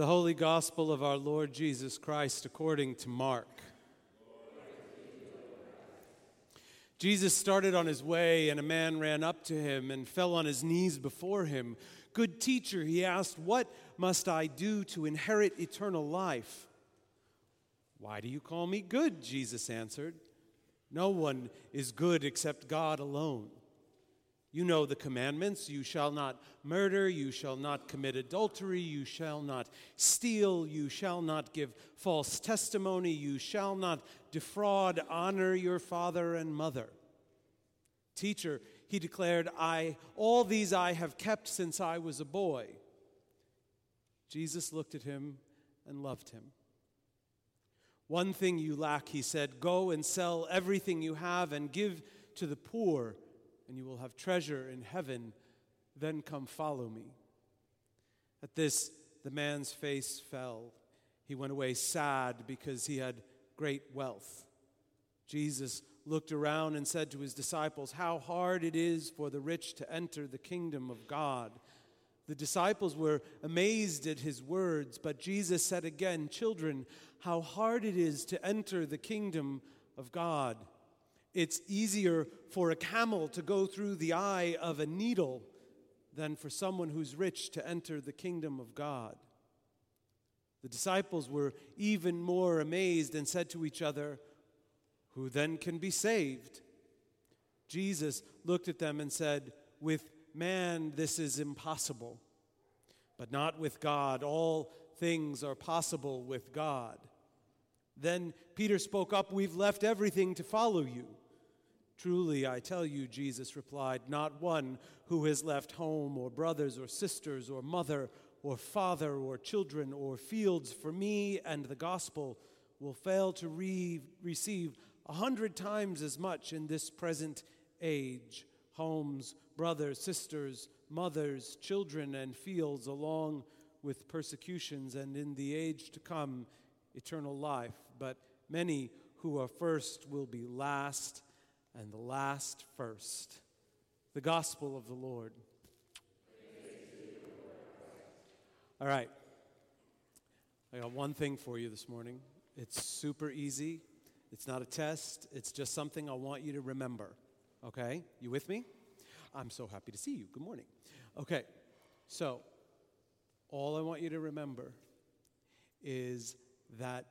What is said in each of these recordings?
The Holy Gospel of our Lord Jesus Christ according to Mark. Jesus started on his way, and a man ran up to him and fell on his knees before him. Good teacher, he asked, What must I do to inherit eternal life? Why do you call me good? Jesus answered. No one is good except God alone. You know the commandments you shall not murder, you shall not commit adultery, you shall not steal, you shall not give false testimony, you shall not defraud, honor your father and mother. Teacher, he declared, I all these I have kept since I was a boy. Jesus looked at him and loved him. One thing you lack, he said, go and sell everything you have and give to the poor and you will have treasure in heaven. Then come follow me. At this, the man's face fell. He went away sad because he had great wealth. Jesus looked around and said to his disciples, How hard it is for the rich to enter the kingdom of God. The disciples were amazed at his words, but Jesus said again, Children, how hard it is to enter the kingdom of God. It's easier for a camel to go through the eye of a needle than for someone who's rich to enter the kingdom of God. The disciples were even more amazed and said to each other, Who then can be saved? Jesus looked at them and said, With man this is impossible, but not with God. All things are possible with God. Then Peter spoke up, We've left everything to follow you. Truly, I tell you, Jesus replied, not one who has left home or brothers or sisters or mother or father or children or fields for me and the gospel will fail to re- receive a hundred times as much in this present age homes, brothers, sisters, mothers, children, and fields, along with persecutions, and in the age to come, eternal life. But many who are first will be last and the last first. The gospel of the Lord. All right. I got one thing for you this morning. It's super easy. It's not a test, it's just something I want you to remember. Okay? You with me? I'm so happy to see you. Good morning. Okay. So, all I want you to remember is that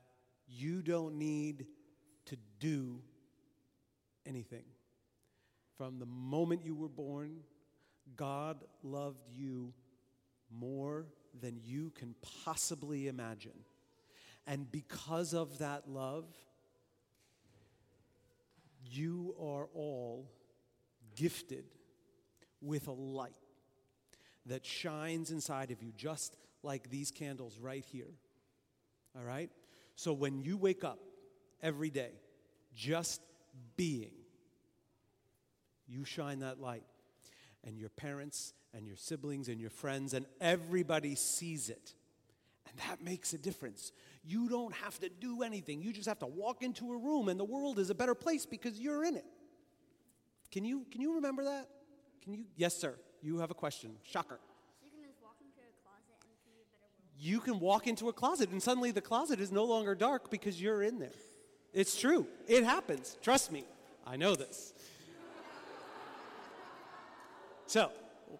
you don't need to do anything. From the moment you were born, God loved you more than you can possibly imagine. And because of that love, you are all gifted with a light that shines inside of you, just like these candles right here. All right? So when you wake up every day, just being, you shine that light. And your parents and your siblings and your friends and everybody sees it. And that makes a difference. You don't have to do anything. You just have to walk into a room and the world is a better place because you're in it. Can you can you remember that? Can you Yes, sir. You have a question. Shocker. You can walk into a closet and suddenly the closet is no longer dark because you're in there. It's true. It happens. Trust me. I know this. So,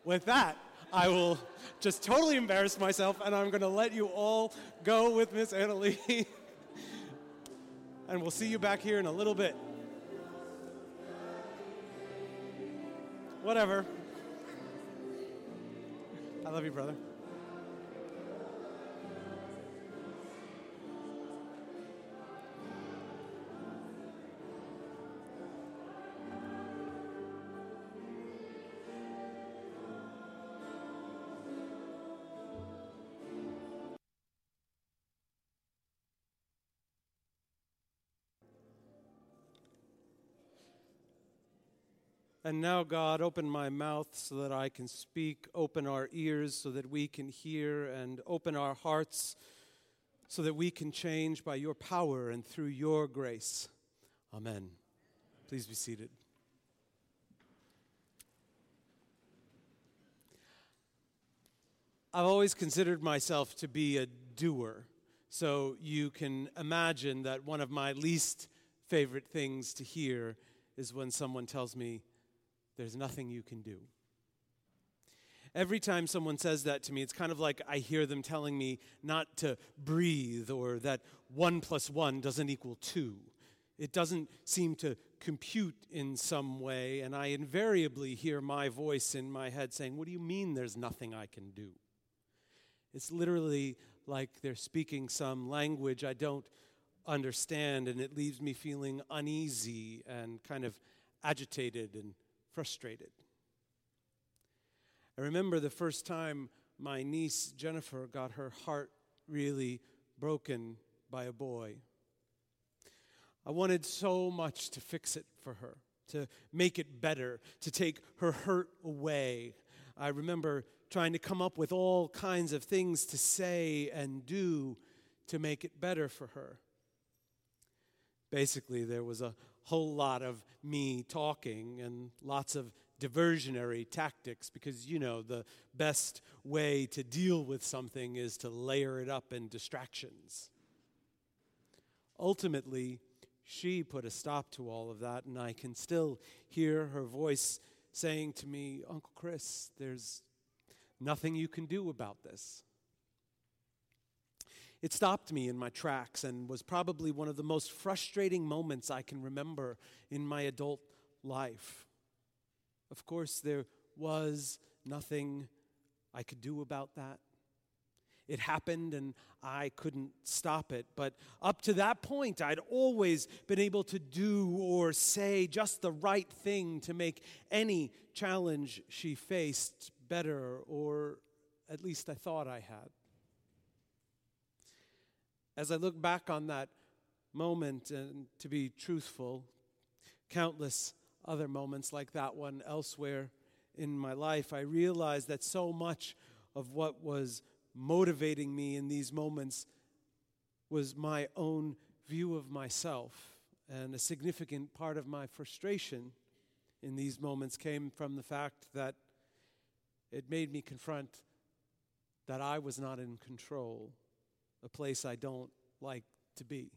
with that, I will just totally embarrass myself and I'm going to let you all go with Miss Annalie. and we'll see you back here in a little bit. Whatever. I love you, brother. And now, God, open my mouth so that I can speak, open our ears so that we can hear, and open our hearts so that we can change by your power and through your grace. Amen. Please be seated. I've always considered myself to be a doer. So you can imagine that one of my least favorite things to hear is when someone tells me, There's nothing you can do. Every time someone says that to me, it's kind of like I hear them telling me not to breathe or that one plus one doesn't equal two. It doesn't seem to compute in some way, and I invariably hear my voice in my head saying, What do you mean there's nothing I can do? It's literally like they're speaking some language I don't understand, and it leaves me feeling uneasy and kind of agitated and frustrated. I remember the first time my niece Jennifer got her heart really broken by a boy. I wanted so much to fix it for her, to make it better, to take her hurt away. I remember trying to come up with all kinds of things to say and do to make it better for her. Basically, there was a whole lot of me talking and lots of diversionary tactics because, you know, the best way to deal with something is to layer it up in distractions. Ultimately, she put a stop to all of that, and I can still hear her voice saying to me, Uncle Chris, there's nothing you can do about this. It stopped me in my tracks and was probably one of the most frustrating moments I can remember in my adult life. Of course, there was nothing I could do about that. It happened and I couldn't stop it. But up to that point, I'd always been able to do or say just the right thing to make any challenge she faced better, or at least I thought I had. As I look back on that moment, and to be truthful, countless other moments like that one elsewhere in my life, I realized that so much of what was motivating me in these moments was my own view of myself. And a significant part of my frustration in these moments came from the fact that it made me confront that I was not in control, a place I don't like to be.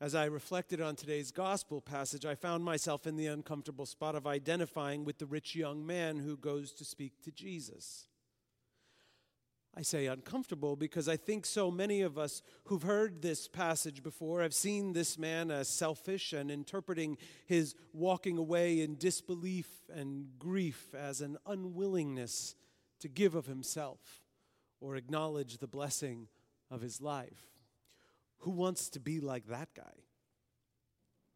As I reflected on today's gospel passage, I found myself in the uncomfortable spot of identifying with the rich young man who goes to speak to Jesus. I say uncomfortable because I think so many of us who've heard this passage before have seen this man as selfish and interpreting his walking away in disbelief and grief as an unwillingness to give of himself or acknowledge the blessing of his life. Who wants to be like that guy?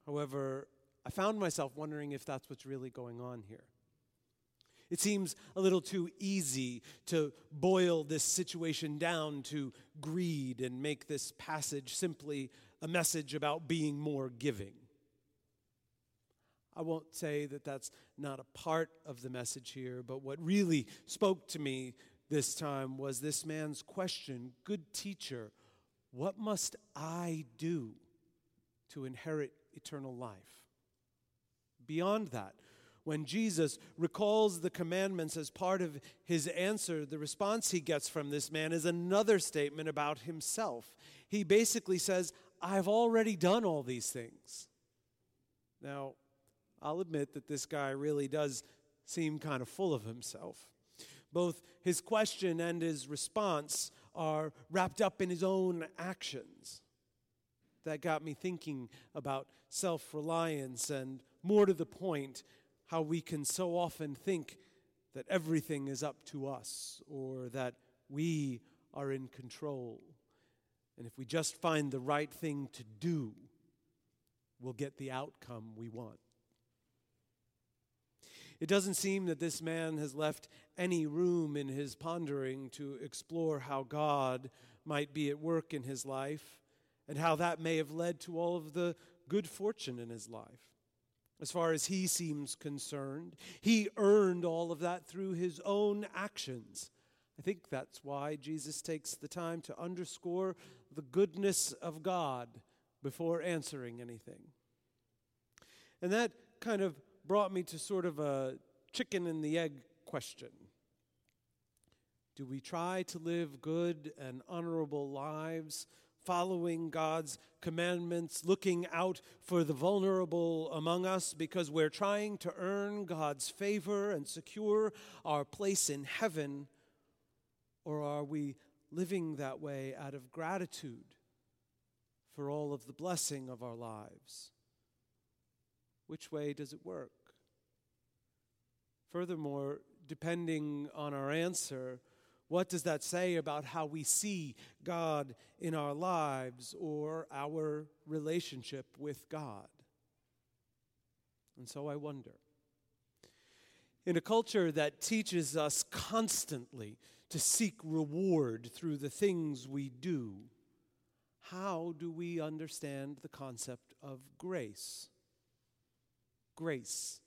However, I found myself wondering if that's what's really going on here. It seems a little too easy to boil this situation down to greed and make this passage simply a message about being more giving. I won't say that that's not a part of the message here, but what really spoke to me this time was this man's question Good teacher, what must I do to inherit eternal life? Beyond that, when Jesus recalls the commandments as part of his answer, the response he gets from this man is another statement about himself. He basically says, I've already done all these things. Now, I'll admit that this guy really does seem kind of full of himself. Both his question and his response are wrapped up in his own actions. That got me thinking about self reliance and, more to the point, how we can so often think that everything is up to us or that we are in control. And if we just find the right thing to do, we'll get the outcome we want. It doesn't seem that this man has left any room in his pondering to explore how God might be at work in his life and how that may have led to all of the good fortune in his life. As far as he seems concerned, he earned all of that through his own actions. I think that's why Jesus takes the time to underscore the goodness of God before answering anything. And that kind of brought me to sort of a chicken and the egg question. Do we try to live good and honorable lives, following God's commandments, looking out for the vulnerable among us because we're trying to earn God's favor and secure our place in heaven? Or are we living that way out of gratitude for all of the blessing of our lives? Which way does it work? Furthermore, depending on our answer, what does that say about how we see God in our lives or our relationship with God? And so I wonder. In a culture that teaches us constantly to seek reward through the things we do, how do we understand the concept of grace? Grace,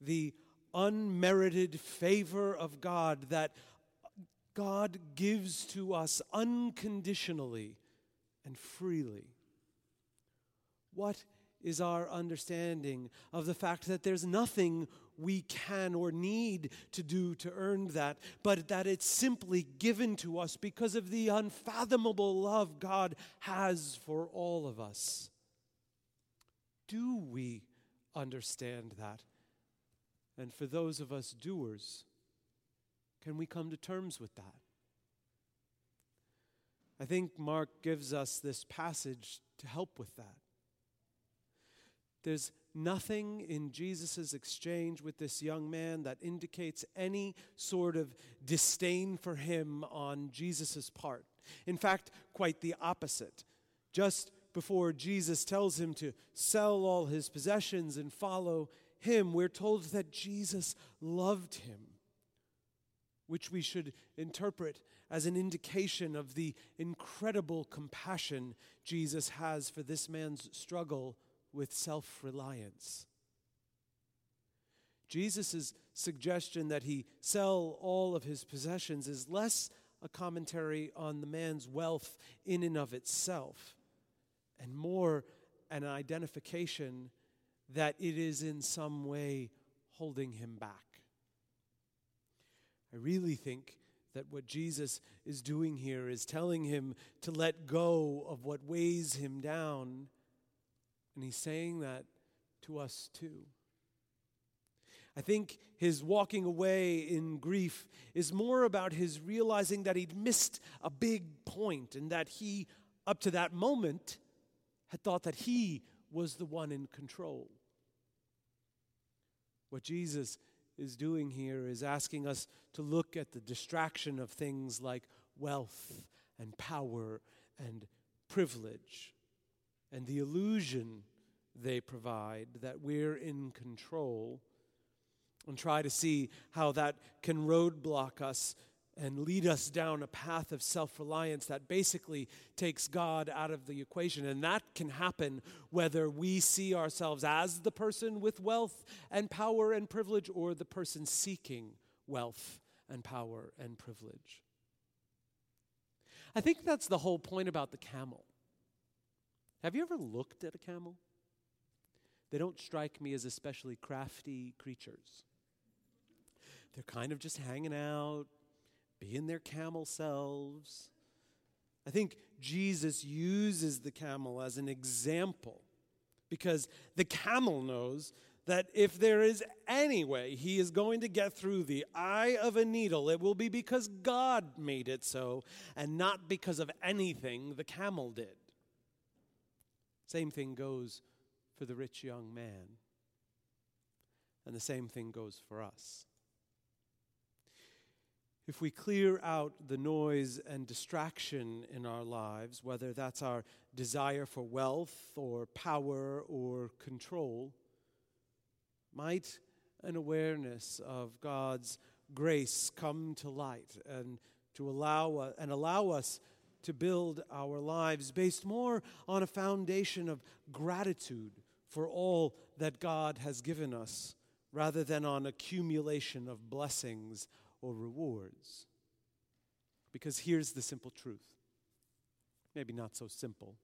the unmerited favor of God that God gives to us unconditionally and freely. What is our understanding of the fact that there's nothing we can or need to do to earn that, but that it's simply given to us because of the unfathomable love God has for all of us? Do we understand that? And for those of us doers, can we come to terms with that? I think Mark gives us this passage to help with that. There's nothing in Jesus' exchange with this young man that indicates any sort of disdain for him on Jesus' part. In fact, quite the opposite. Just before Jesus tells him to sell all his possessions and follow him, we're told that Jesus loved him which we should interpret as an indication of the incredible compassion Jesus has for this man's struggle with self reliance. Jesus' suggestion that he sell all of his possessions is less a commentary on the man's wealth in and of itself, and more an identification that it is in some way holding him back. I really think that what Jesus is doing here is telling him to let go of what weighs him down. And he's saying that to us too. I think his walking away in grief is more about his realizing that he'd missed a big point and that he, up to that moment, had thought that he was the one in control. What Jesus is doing here is asking us to look at the distraction of things like wealth and power and privilege and the illusion they provide that we're in control and try to see how that can roadblock us and lead us down a path of self reliance that basically takes God out of the equation. And that can happen whether we see ourselves as the person with wealth and power and privilege or the person seeking wealth and power and privilege. I think that's the whole point about the camel. Have you ever looked at a camel? They don't strike me as especially crafty creatures. They're kind of just hanging out, being their camel selves. I think Jesus uses the camel as an example because the camel knows that if there is any way he is going to get through the eye of a needle, it will be because God made it so and not because of anything the camel did. Same thing goes for the rich young man. And the same thing goes for us if we clear out the noise and distraction in our lives, whether that's our desire for wealth or power or control, might an awareness of God's grace come to light and to allow uh, and allow us to build our lives based more on a foundation of gratitude for all that God has given us rather than on accumulation of blessings or rewards. Because here's the simple truth maybe not so simple.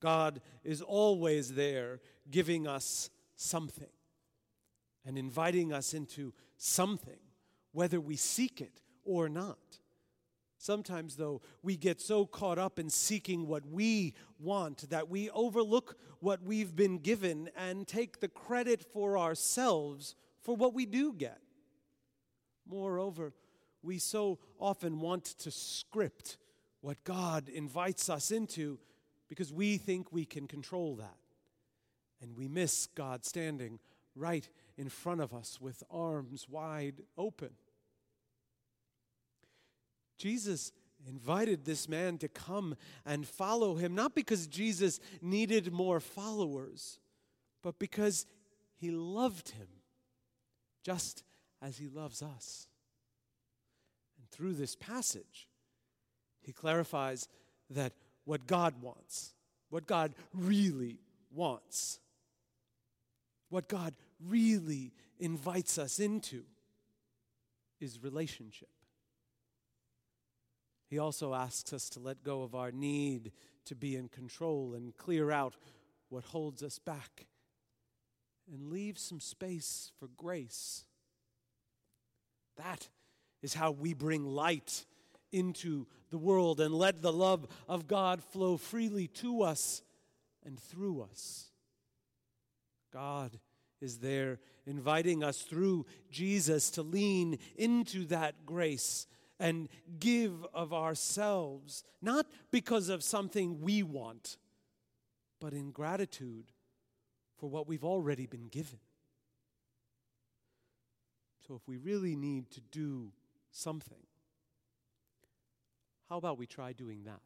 God is always there giving us something and inviting us into something, whether we seek it or not. Sometimes, though, we get so caught up in seeking what we want that we overlook what we've been given and take the credit for ourselves for what we do get. Moreover, we so often want to script what God invites us into because we think we can control that. And we miss God standing right in front of us with arms wide open. Jesus invited this man to come and follow him, not because Jesus needed more followers, but because he loved him just as he loves us. And through this passage, he clarifies that what God wants, what God really wants, what God really invites us into is relationship. He also asks us to let go of our need to be in control and clear out what holds us back and leave some space for grace. That is how we bring light into the world and let the love of God flow freely to us and through us. God is there inviting us through Jesus to lean into that grace and give of ourselves, not because of something we want, but in gratitude for what we've already been given. So, if we really need to do something, how about we try doing that?